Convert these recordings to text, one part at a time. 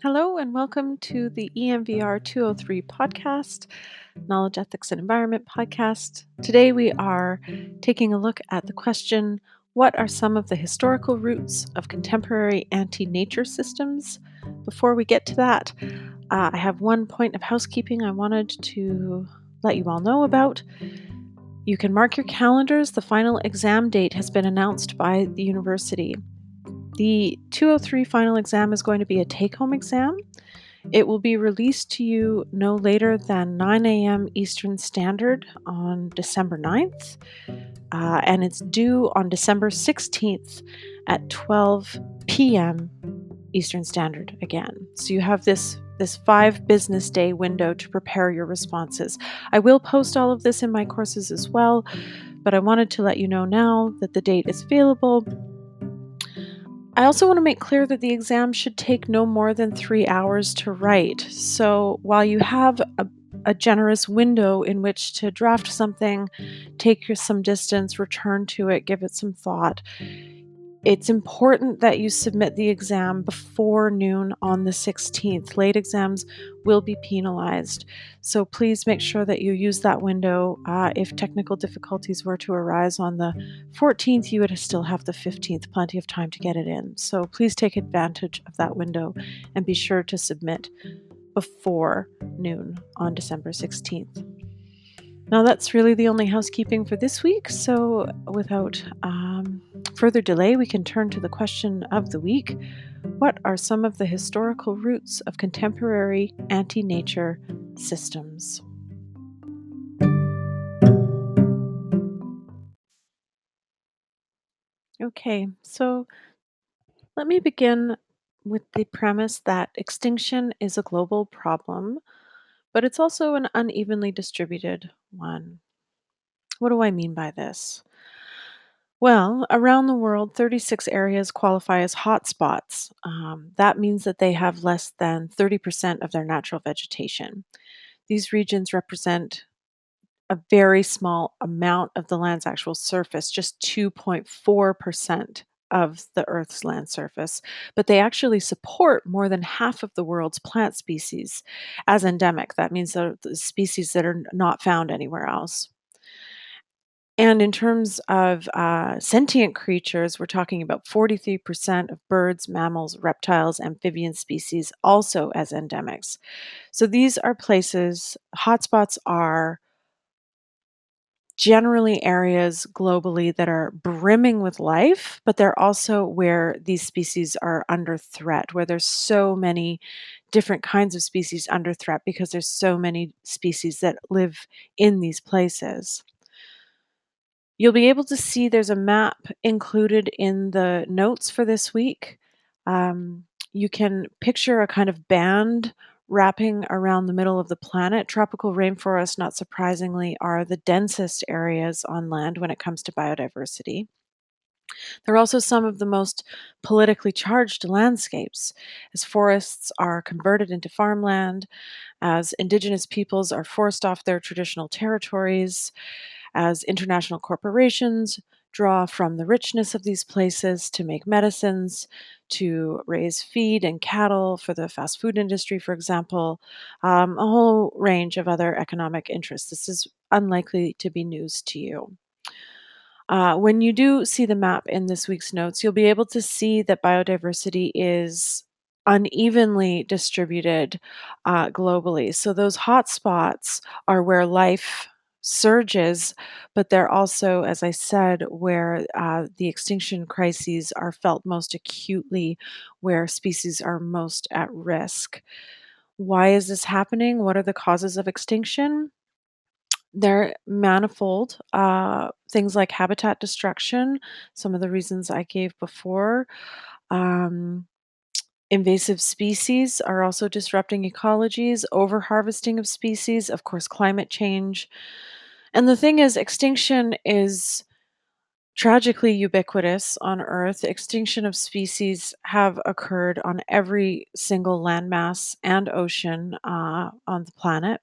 Hello, and welcome to the ENVR 203 podcast, Knowledge, Ethics, and Environment podcast. Today we are taking a look at the question What are some of the historical roots of contemporary anti nature systems? Before we get to that, uh, I have one point of housekeeping I wanted to let you all know about. You can mark your calendars. The final exam date has been announced by the university. The 203 final exam is going to be a take home exam. It will be released to you no later than 9 a.m. Eastern Standard on December 9th, uh, and it's due on December 16th at 12 p.m. Eastern Standard again. So you have this this five business day window to prepare your responses. I will post all of this in my courses as well, but I wanted to let you know now that the date is available I also want to make clear that the exam should take no more than three hours to write. So while you have a, a generous window in which to draft something, take some distance, return to it, give it some thought, it's important that you submit the exam before noon on the 16th. Late exams will be penalized. So please make sure that you use that window. Uh, if technical difficulties were to arise on the 14th, you would still have the 15th, plenty of time to get it in. So please take advantage of that window and be sure to submit before noon on December 16th. Now, that's really the only housekeeping for this week. So, without um, further delay, we can turn to the question of the week What are some of the historical roots of contemporary anti nature systems? Okay, so let me begin with the premise that extinction is a global problem but it's also an unevenly distributed one. What do I mean by this? Well, around the world, 36 areas qualify as hotspots. Um, that means that they have less than 30% of their natural vegetation. These regions represent a very small amount of the land's actual surface, just 2.4% of the Earth's land surface, but they actually support more than half of the world's plant species as endemic. That means the species that are not found anywhere else. And in terms of uh, sentient creatures, we're talking about 43% of birds, mammals, reptiles, amphibian species also as endemics. So these are places, hotspots are generally areas globally that are brimming with life, but they're also where these species are under threat, where there's so many different kinds of species under threat because there's so many species that live in these places. You'll be able to see there's a map included in the notes for this week. Um, you can picture a kind of band wrapping around the middle of the planet, tropical rainforests, not surprisingly, are the densest areas on land when it comes to biodiversity. They're also some of the most politically charged landscapes, as forests are converted into farmland, as indigenous peoples are forced off their traditional territories, as international corporations draw from the richness of these places to make medicines, to raise feed and cattle for the fast food industry, for example, um, a whole range of other economic interests. This is unlikely to be news to you. Uh, when you do see the map in this week's notes, you'll be able to see that biodiversity is unevenly distributed uh, globally. So, those hotspots are where life surges, but they're also, as I said, where uh, the extinction crises are felt most acutely, where species are most at risk. Why is this happening? What are the causes of extinction? They're manifold. Uh, things like habitat destruction, some of the reasons I gave before. Um, invasive species are also disrupting ecologies, overharvesting of species, of course, climate change. And the thing is, extinction is tragically ubiquitous on Earth. Extinction of species have occurred on every single landmass and ocean uh, on the planet.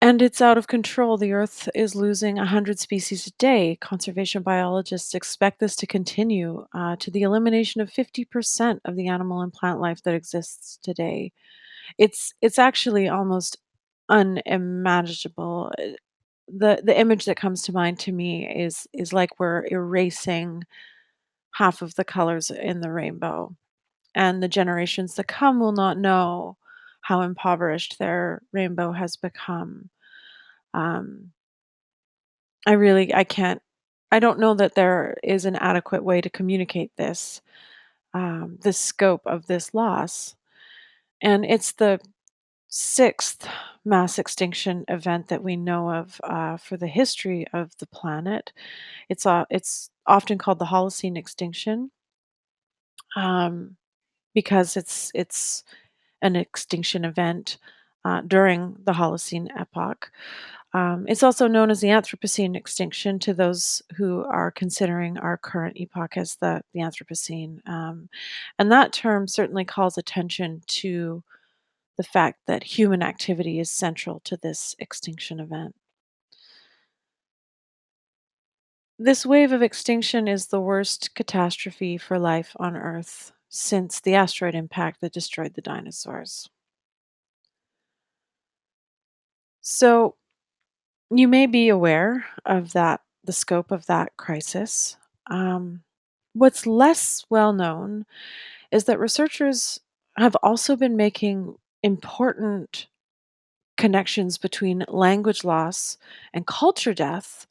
And it's out of control. The Earth is losing 100 species a day. Conservation biologists expect this to continue uh, to the elimination of 50% of the animal and plant life that exists today. It's it's actually almost unimaginable. Uh, The the image that comes to mind to me is is like we're erasing half of the colors in the rainbow, and the generations that come will not know how impoverished their rainbow has become. Um, I really I can't I don't know that there is an adequate way to communicate this, um, the scope of this loss. And it's the sixth mass extinction event that we know of uh, for the history of the planet. It's uh, it's often called the Holocene extinction um, because it's it's an extinction event uh, during the Holocene epoch. Um, it's also known as the Anthropocene extinction to those who are considering our current epoch as the, the Anthropocene. Um, and that term certainly calls attention to the fact that human activity is central to this extinction event. This wave of extinction is the worst catastrophe for life on Earth since the asteroid impact that destroyed the dinosaurs. So, you may be aware of that, the scope of that crisis. Um, what's less well known is that researchers have also been making important connections between language loss and culture death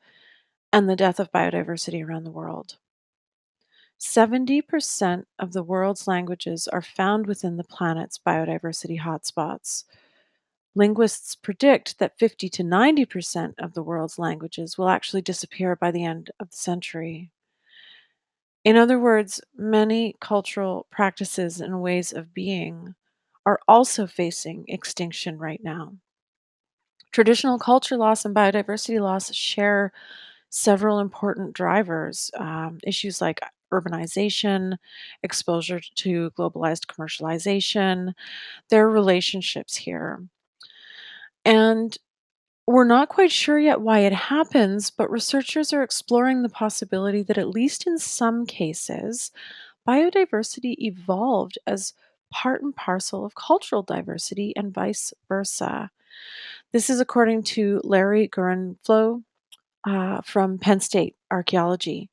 and the death of biodiversity around the world. 70% of the world's languages are found within the planet's biodiversity hotspots. Linguists predict that 50 to 90% of the world's languages will actually disappear by the end of the century. In other words, many cultural practices and ways of being are also facing extinction right now. Traditional culture loss and biodiversity loss share several important drivers. Um, issues like urbanization, exposure to globalized commercialization, their relationships here. And we're not quite sure yet why it happens, but researchers are exploring the possibility that, at least in some cases, biodiversity evolved as part and parcel of cultural diversity and vice versa. This is according to Larry Gorenflo uh, from Penn State Archaeology.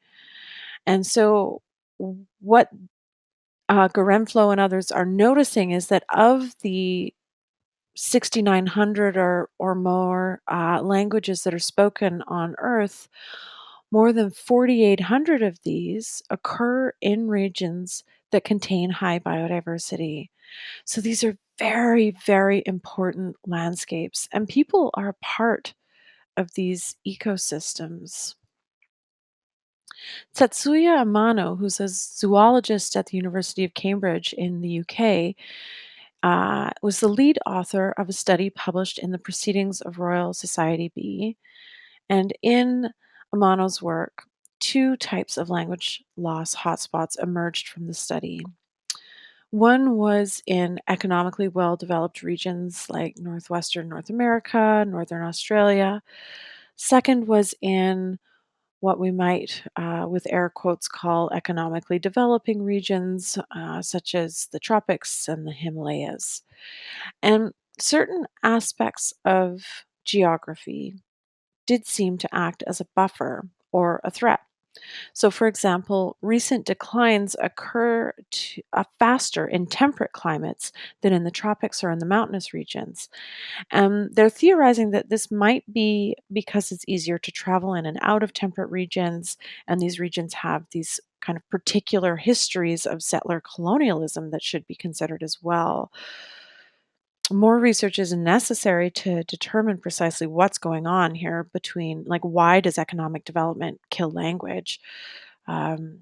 And so, what uh, and others are noticing is that of the 6,900 or, or more uh, languages that are spoken on Earth, more than 4,800 of these occur in regions that contain high biodiversity. So these are very, very important landscapes, and people are a part of these ecosystems. Tatsuya Amano, who's a zoologist at the University of Cambridge in the UK, uh, was the lead author of a study published in the Proceedings of Royal Society B. And in Amano's work, two types of language loss hotspots emerged from the study. One was in economically well developed regions like northwestern North America, northern Australia. Second was in what we might, uh, with air quotes, call economically developing regions, uh, such as the tropics and the Himalayas. And certain aspects of geography did seem to act as a buffer or a threat. So, for example, recent declines occur to, uh, faster in temperate climates than in the tropics or in the mountainous regions. Um, they're theorizing that this might be because it's easier to travel in and out of temperate regions, and these regions have these kind of particular histories of settler colonialism that should be considered as well more research is necessary to determine precisely what's going on here between like why does economic development kill language? Um,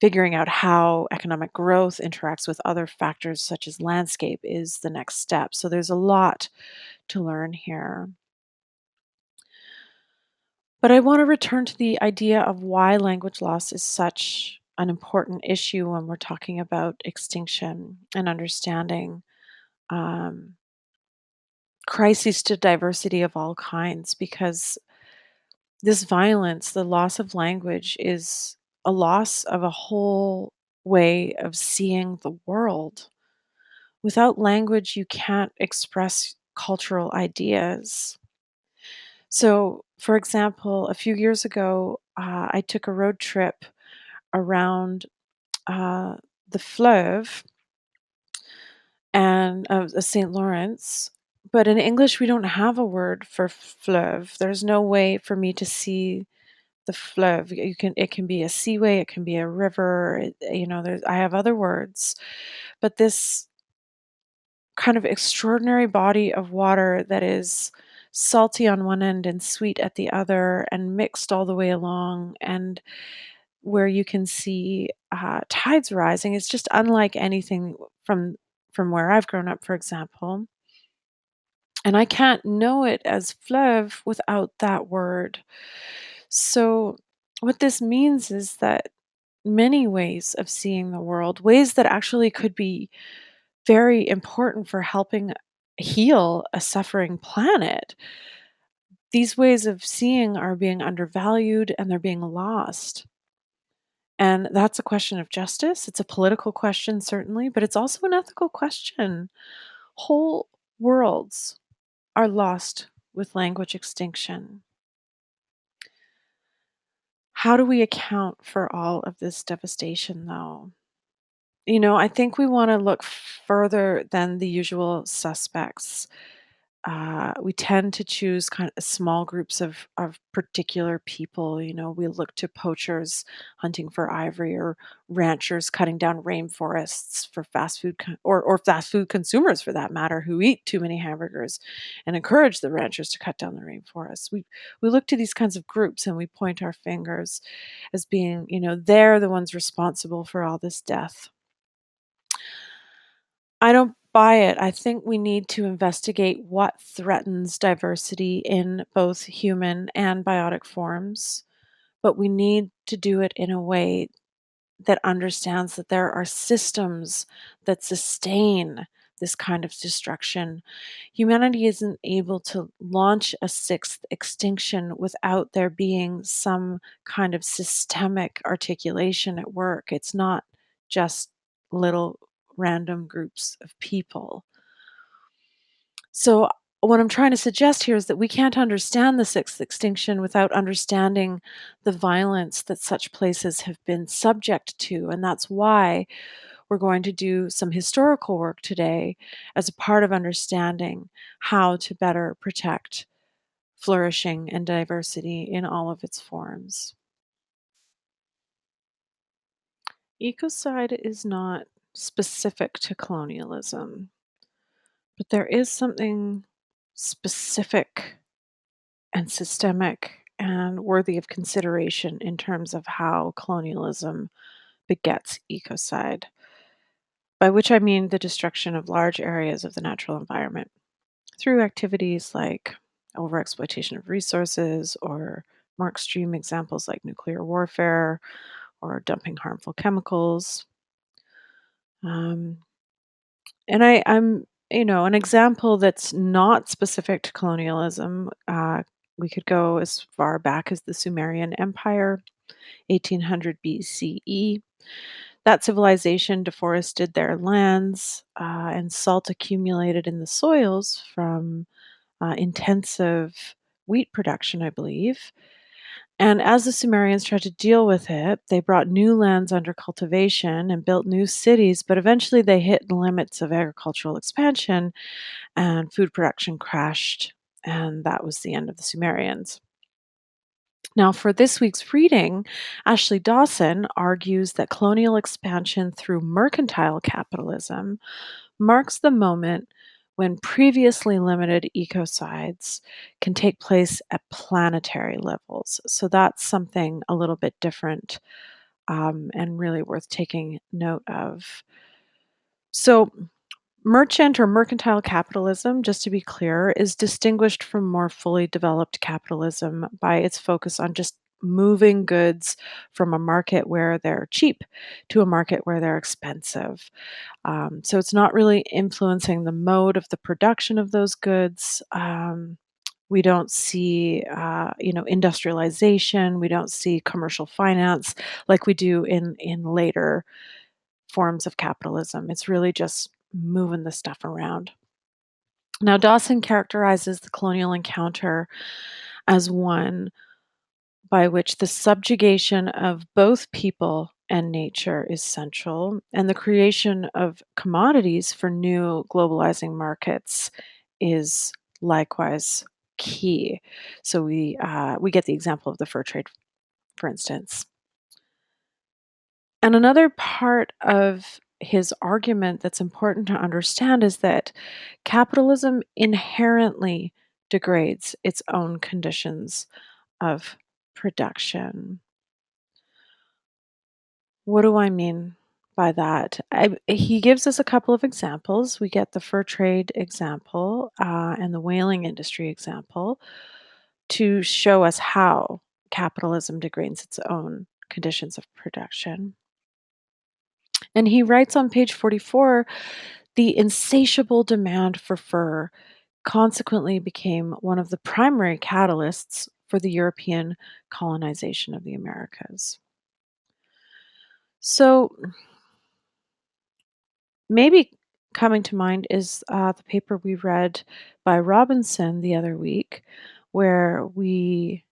figuring out how economic growth interacts with other factors such as landscape is the next step. So there's a lot to learn here. But i want to return to the idea of why language loss is such an important issue when we're talking about extinction and understanding um, crises to diversity of all kinds because this violence, the loss of language, is a loss of a whole way of seeing the world. Without language, you can't express cultural ideas. So, for example, a few years ago, uh, I took a road trip around uh, the Fleuve and of uh, St. Lawrence. But in English, we don't have a word for fleuve. There's no way for me to see the fleuve. You can it can be a seaway, it can be a river. It, you know, there's I have other words, but this kind of extraordinary body of water that is salty on one end and sweet at the other, and mixed all the way along, and where you can see uh, tides rising. It's just unlike anything from from where I've grown up, for example. And I can't know it as fleuve without that word. So, what this means is that many ways of seeing the world, ways that actually could be very important for helping heal a suffering planet, these ways of seeing are being undervalued and they're being lost. And that's a question of justice. It's a political question, certainly, but it's also an ethical question. Whole worlds are lost with language extinction. How do we account for all of this devastation, though? You know, I think we want to look further than the usual suspects uh, we tend to choose kind of small groups of, of particular people. You know, we look to poachers hunting for ivory or ranchers cutting down rainforests for fast food or, or fast food consumers for that matter who eat too many hamburgers and encourage the ranchers to cut down the rainforests. We, we look to these kinds of groups and we point our fingers as being, you know, they're the ones responsible for all this death. I don't buy it. I think we need to investigate what threatens diversity in both human and biotic forms, but we need to do it in a way that understands that there are systems that sustain this kind of destruction. Humanity isn't able to launch a sixth extinction without there being some kind of systemic articulation at work. It's not just little random groups of people. So, what I'm trying to suggest here is that we can't understand the sixth extinction without understanding the violence that such places have been subject to. And that's why we're going to do some historical work today as a part of understanding how to better protect flourishing and diversity in all of its forms. Ecocide is not specific to colonialism, but there is something specific and systemic and worthy of consideration in terms of how colonialism begets ecocide, by which I mean the destruction of large areas of the natural environment through activities like overexploitation of resources or more extreme examples like nuclear warfare or dumping harmful chemicals, um, and I, I'm, you know, an example that's not specific to colonialism. Uh, we could go as far back as the Sumerian Empire, 1800 BCE. That civilization deforested their lands, uh, and salt accumulated in the soils from uh, intensive wheat production, I believe. And as the Sumerians tried to deal with it, they brought new lands under cultivation and built new cities, but eventually they hit the limits of agricultural expansion and food production crashed, and that was the end of the Sumerians. Now, for this week's reading, Ashley Dawson argues that colonial expansion through mercantile capitalism marks the moment when previously limited ecocides can take place at planetary levels. So that's something a little bit different um, and really worth taking note of. So, merchant or mercantile capitalism, just to be clear, is distinguished from more fully developed capitalism by its focus on just moving goods from a market where they're cheap to a market where they're expensive. Um, so it's not really influencing the mode of the production of those goods. Um, we don't see, uh, you know, industrialization. We don't see commercial finance like we do in in later forms of capitalism. It's really just moving the stuff around. Now, Dawson characterizes the colonial encounter as one by which the subjugation of both people and nature is central, and the creation of commodities for new globalizing markets is likewise key. So we uh, we get the example of the fur trade, for instance. And another part of his argument that's important to understand is that capitalism inherently degrades its own conditions of production. What do I mean by that? I, he gives us a couple of examples. We get the fur trade example uh, and the whaling industry example to show us how capitalism degrades its own conditions of production. And he writes on page 44 the insatiable demand for fur consequently became one of the primary catalysts for the European colonization of the Americas. So, maybe coming to mind is uh, the paper we read by Robinson the other week, where we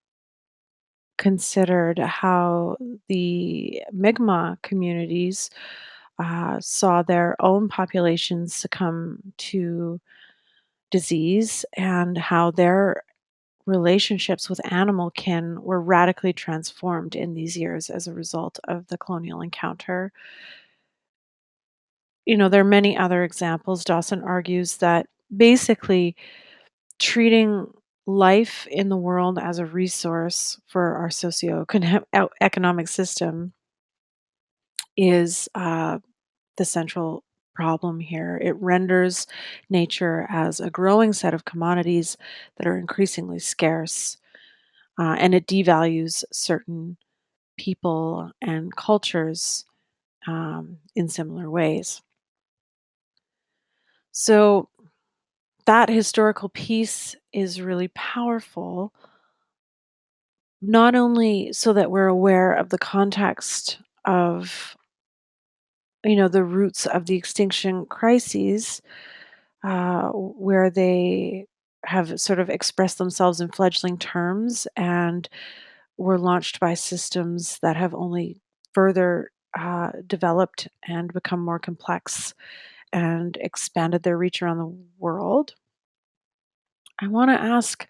considered how the Mi'kmaq communities uh, saw their own populations succumb to disease and how their relationships with animal kin were radically transformed in these years as a result of the colonial encounter. You know, there are many other examples. Dawson argues that basically treating life in the world as a resource for our socio-economic system is uh, the central problem here. It renders nature as a growing set of commodities that are increasingly scarce, uh, and it devalues certain people and cultures um, in similar ways. So, that historical piece is really powerful, not only so that we're aware of the context of you know the roots of the extinction crises uh, where they have sort of expressed themselves in fledgling terms and were launched by systems that have only further uh, developed and become more complex and expanded their reach around the world. I want to ask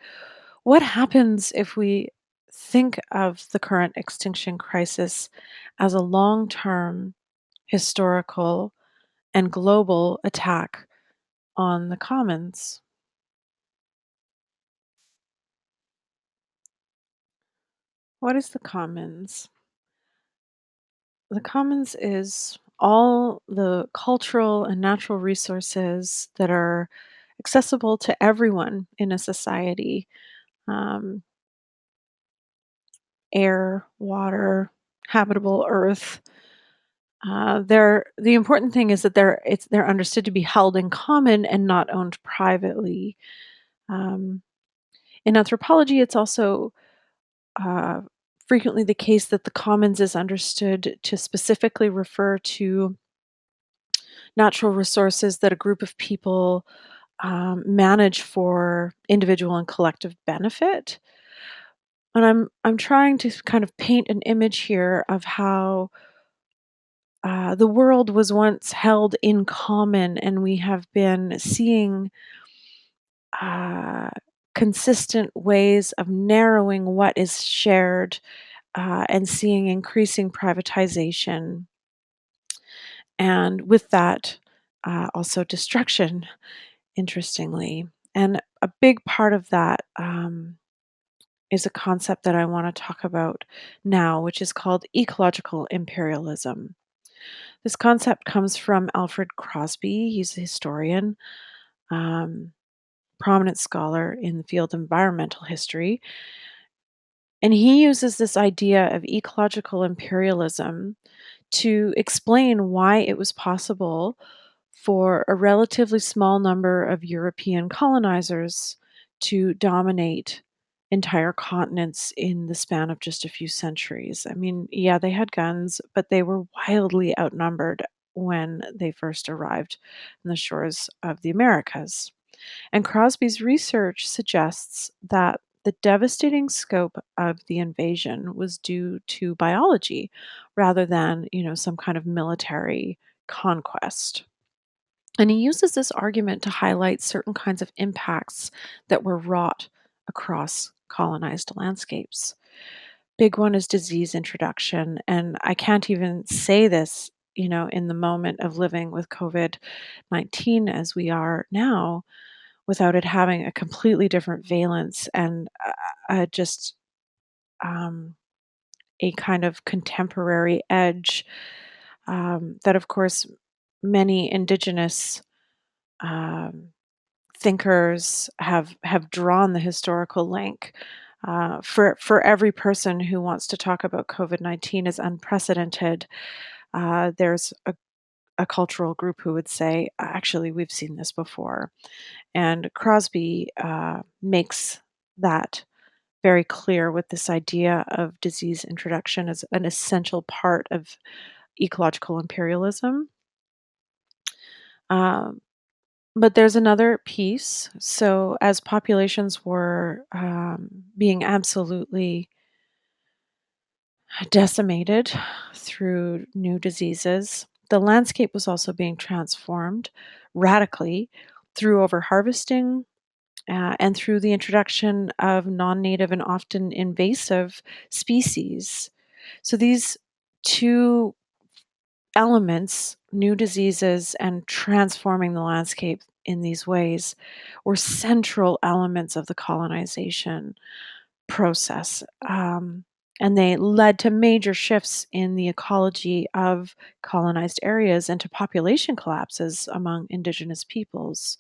what happens if we think of the current extinction crisis as a long term historical and global attack on the commons? What is the commons? The commons is all the cultural and natural resources that are accessible to everyone in a society um, air, water, habitable earth. Uh, they're the important thing is that they're it's they're understood to be held in common and not owned privately. Um, in anthropology, it's also uh, frequently the case that the commons is understood to specifically refer to natural resources that a group of people um, manage for individual and collective benefit. And I'm I'm trying to kind of paint an image here of how uh, the world was once held in common, and we have been seeing uh, consistent ways of narrowing what is shared uh, and seeing increasing privatization. And with that, uh, also destruction, interestingly. And a big part of that um, is a concept that I want to talk about now, which is called ecological imperialism. This concept comes from Alfred Crosby. He's a historian, um, prominent scholar in the field of environmental history. And he uses this idea of ecological imperialism to explain why it was possible for a relatively small number of European colonizers to dominate entire continents in the span of just a few centuries. I mean, yeah, they had guns, but they were wildly outnumbered when they first arrived on the shores of the Americas. And Crosby's research suggests that the devastating scope of the invasion was due to biology rather than, you know, some kind of military conquest. And he uses this argument to highlight certain kinds of impacts that were wrought across colonized landscapes. Big one is disease introduction. And I can't even say this, you know, in the moment of living with COVID 19 as we are now without it having a completely different valence and just um, a kind of contemporary edge um, that, of course, many indigenous um, thinkers have have drawn the historical link. Uh, for for every person who wants to talk about COVID nineteen as unprecedented, uh, there's a, a cultural group who would say, actually, we've seen this before, and Crosby uh, makes that very clear with this idea of disease introduction as an essential part of ecological imperialism. Um, but there's another piece. So, as populations were um, being absolutely decimated through new diseases, the landscape was also being transformed radically through overharvesting uh, and through the introduction of non native and often invasive species. So, these two elements, new diseases, and transforming the landscape in these ways were central elements of the colonization process. Um, and they led to major shifts in the ecology of colonized areas and to population collapses among indigenous peoples.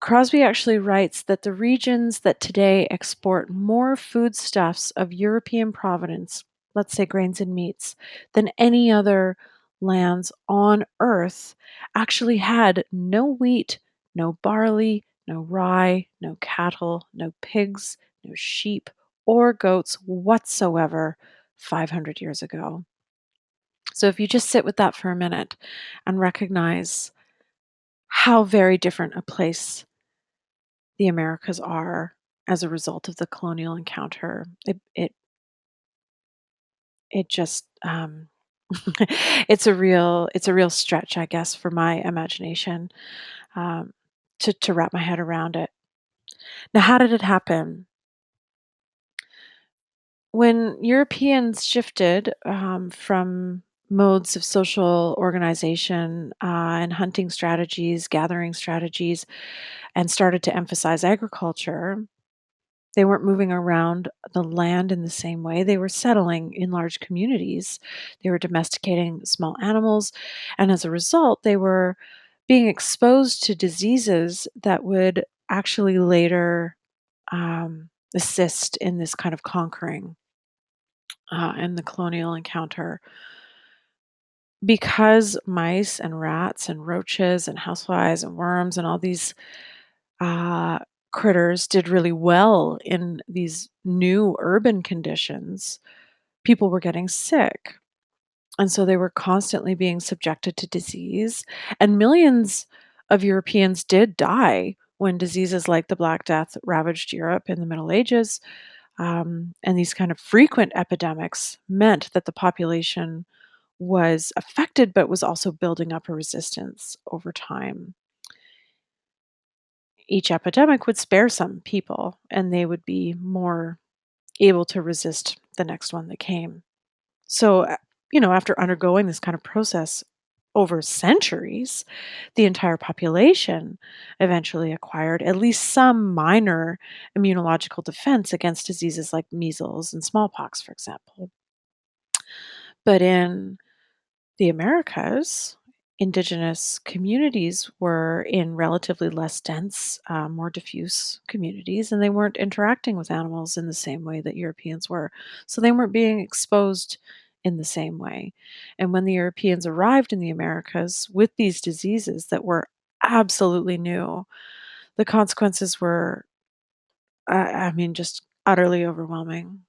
Crosby actually writes that the regions that today export more foodstuffs of European provenance let's say grains and meats, than any other lands on earth actually had no wheat, no barley, no rye, no cattle, no pigs, no sheep or goats whatsoever 500 years ago. So if you just sit with that for a minute and recognize how very different a place the Americas are as a result of the colonial encounter, it, it it just um, it's a real it's a real stretch, I guess, for my imagination um, to to wrap my head around it. Now, how did it happen? When Europeans shifted um, from modes of social organization uh, and hunting strategies, gathering strategies, and started to emphasize agriculture, they weren't moving around the land in the same way. They were settling in large communities. They were domesticating small animals. And as a result, they were being exposed to diseases that would actually later um, assist in this kind of conquering uh, in the colonial encounter. Because mice and rats and roaches and houseflies and worms and all these uh, critters did really well in these new urban conditions, people were getting sick. And so they were constantly being subjected to disease. And millions of Europeans did die when diseases like the Black Death ravaged Europe in the Middle Ages. Um, and these kind of frequent epidemics meant that the population was affected, but was also building up a resistance over time each epidemic would spare some people and they would be more able to resist the next one that came. So, uh, you know, after undergoing this kind of process over centuries, the entire population eventually acquired at least some minor immunological defense against diseases like measles and smallpox, for example. But in the Americas, indigenous communities were in relatively less dense, uh, more diffuse communities, and they weren't interacting with animals in the same way that Europeans were. So they weren't being exposed in the same way. And when the Europeans arrived in the Americas with these diseases that were absolutely new, the consequences were, I, I mean, just utterly overwhelming.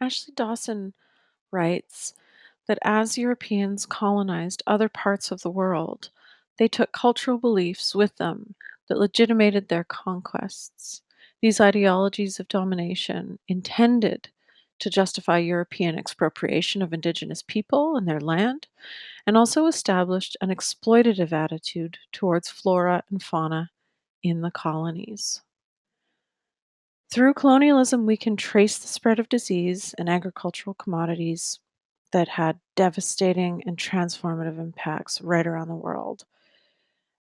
Ashley Dawson writes that as Europeans colonized other parts of the world, they took cultural beliefs with them that legitimated their conquests. These ideologies of domination intended to justify European expropriation of indigenous people and their land, and also established an exploitative attitude towards flora and fauna in the colonies. Through colonialism, we can trace the spread of disease and agricultural commodities that had devastating and transformative impacts right around the world.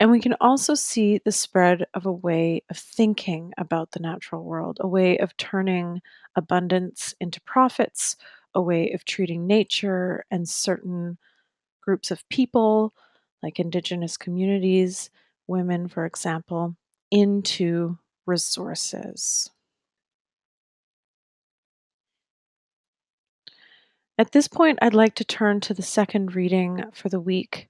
And we can also see the spread of a way of thinking about the natural world, a way of turning abundance into profits, a way of treating nature and certain groups of people, like indigenous communities, women, for example, into resources. At this point, I'd like to turn to the second reading for the week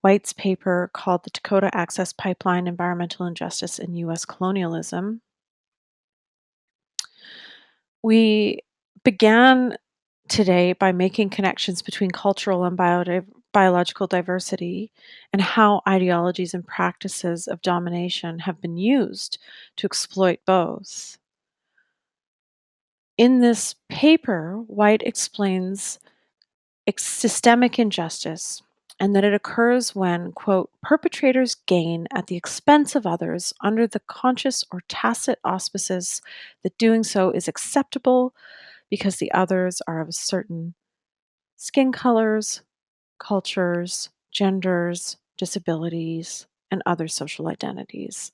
Whyte's paper called The Dakota Access Pipeline Environmental Injustice in U.S. Colonialism. We began today by making connections between cultural and bio- biological diversity and how ideologies and practices of domination have been used to exploit both. In this paper, Whyte explains systemic injustice and that it occurs when, quote, perpetrators gain at the expense of others under the conscious or tacit auspices that doing so is acceptable because the others are of certain skin colors, cultures, genders, disabilities, and other social identities.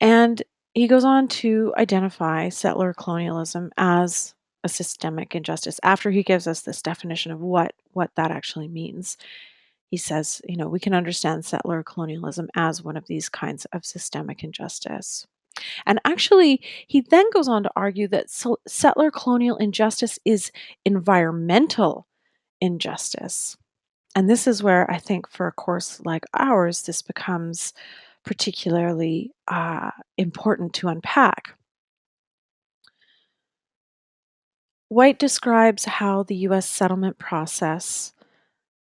And he goes on to identify settler colonialism as a systemic injustice after he gives us this definition of what what that actually means. He says, you know, we can understand settler colonialism as one of these kinds of systemic injustice. And actually, he then goes on to argue that settler colonial injustice is environmental injustice. And this is where I think for a course like ours, this becomes particularly uh, important to unpack. Whyte describes how the U.S. settlement process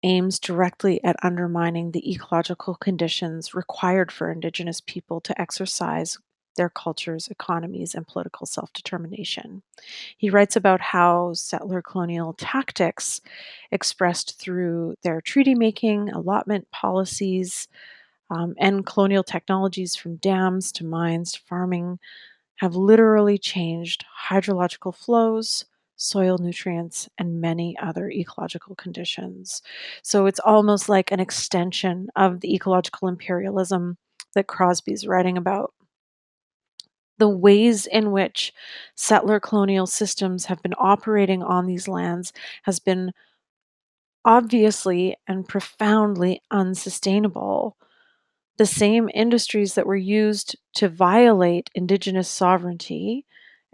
aims directly at undermining the ecological conditions required for Indigenous people to exercise their cultures, economies, and political self determination. He writes about how settler colonial tactics, expressed through their treaty making, allotment policies, um, and colonial technologies from dams to mines to farming have literally changed hydrological flows, soil nutrients, and many other ecological conditions. So it's almost like an extension of the ecological imperialism that Crosby's writing about. The ways in which settler colonial systems have been operating on these lands has been obviously and profoundly unsustainable the same industries that were used to violate indigenous sovereignty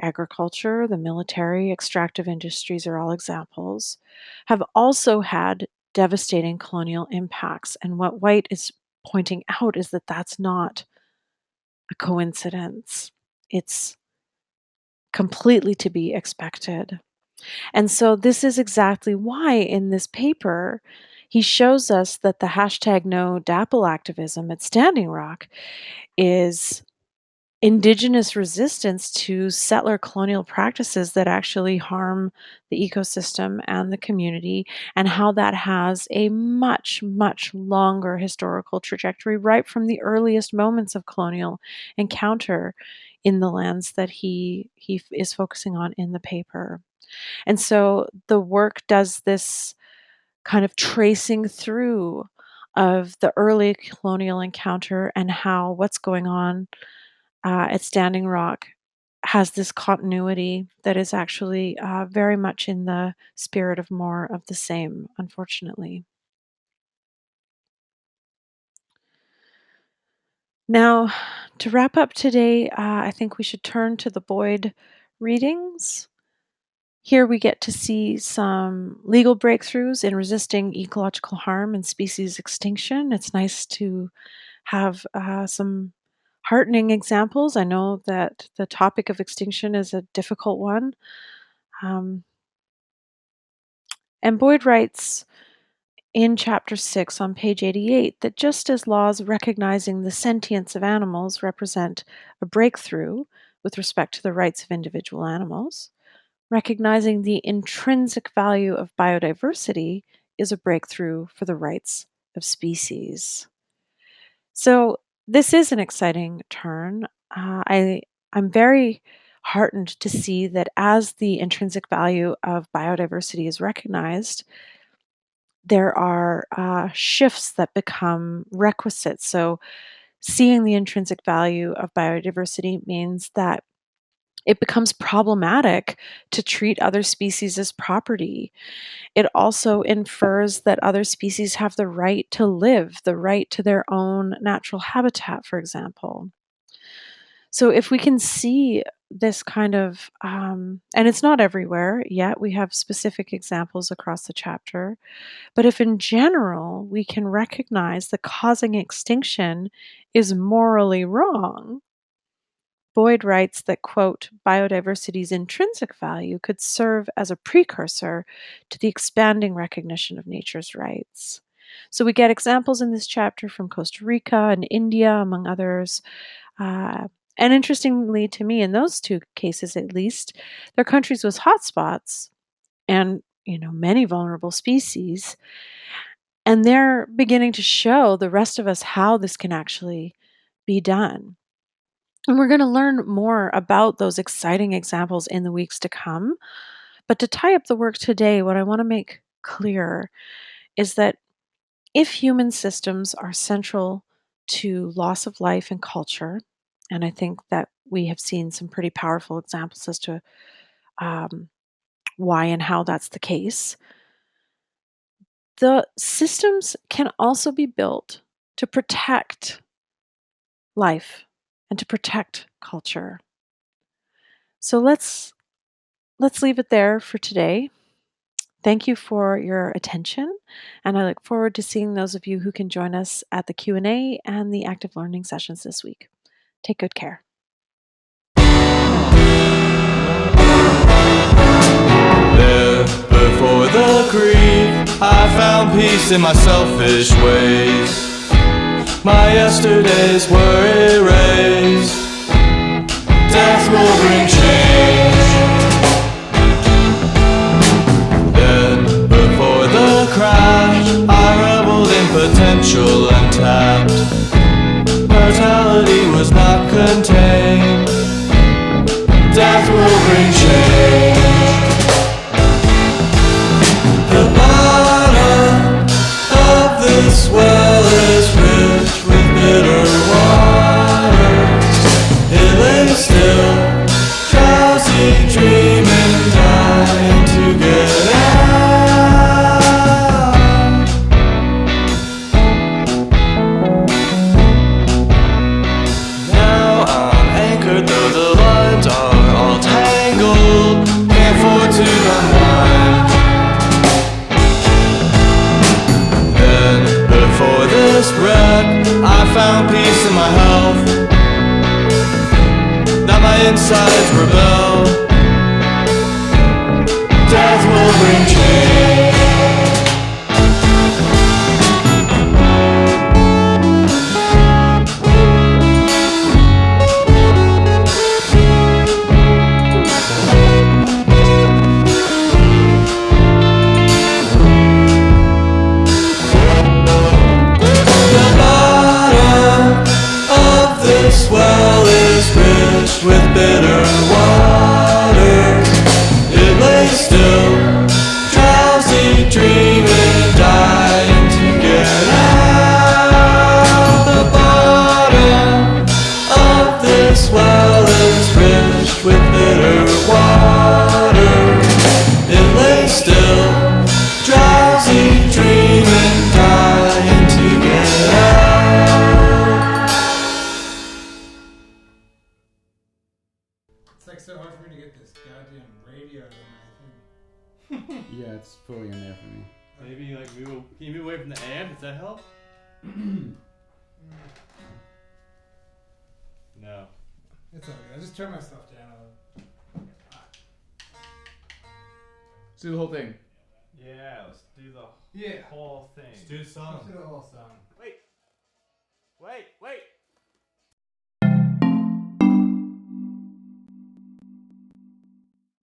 agriculture, the military, extractive industries are all examples have also had devastating colonial impacts. And what Whyte is pointing out is that that's not a coincidence, it's completely to be expected. And so, this is exactly why in this paper, he shows us that the hashtag NoDAPL activism at Standing Rock is indigenous resistance to settler colonial practices that actually harm the ecosystem and the community, and how that has a much, much longer historical trajectory right from the earliest moments of colonial encounter in the lands that he he is focusing on in the paper. And so the work does this kind of tracing through of the early colonial encounter and how what's going on uh, at Standing Rock has this continuity that is actually uh, very much in the spirit of more of the same, unfortunately. Now, to wrap up today, uh, I think we should turn to the Boyd readings. Here we get to see some legal breakthroughs in resisting ecological harm and species extinction. It's nice to have uh, some heartening examples. I know that the topic of extinction is a difficult one. Um, and Boyd writes in chapter 6 on page 88 that just as laws recognizing the sentience of animals represent a breakthrough with respect to the rights of individual animals, recognizing the intrinsic value of biodiversity is a breakthrough for the rights of species. So, this is an exciting turn. Uh, I, I'm very heartened to see that as the intrinsic value of biodiversity is recognized, there are uh, shifts that become requisite. So, seeing the intrinsic value of biodiversity means that it becomes problematic to treat other species as property. It also infers that other species have the right to live, the right to their own natural habitat, for example. So, if we can see this kind of, um, and it's not everywhere yet, we have specific examples across the chapter, but if in general we can recognize that causing extinction is morally wrong, Boyd writes that, quote, biodiversity's intrinsic value could serve as a precursor to the expanding recognition of nature's rights. So we get examples in this chapter from Costa Rica and India, among others. Uh, and interestingly to me, in those two cases at least, they're countries with hotspots and you know many vulnerable species. And they're beginning to show the rest of us how this can actually be done. And we're going to learn more about those exciting examples in the weeks to come. But to tie up the work today, what I want to make clear is that if human systems are central to loss of life and culture, and I think that we have seen some pretty powerful examples as to um, why and how that's the case, the systems can also be built to protect life and to protect culture. So let's let's leave it there for today. Thank you for your attention, and I look forward to seeing those of you who can join us at the Q&A and the active learning sessions this week. Take good care. There, before the I found peace in my selfish ways. My yesterdays were erased. Death will bring change. Then, before the crash, I reveled in potential untapped. Mortality was not contained. Death will bring change. This well is rich with bitter waters. From the amp? Does that help? no. It's all good. I just turn my stuff down. Let's do the whole thing. Yeah, let's do the Yeah. whole thing. Let's do the whole song. Wait. Wait. Wait.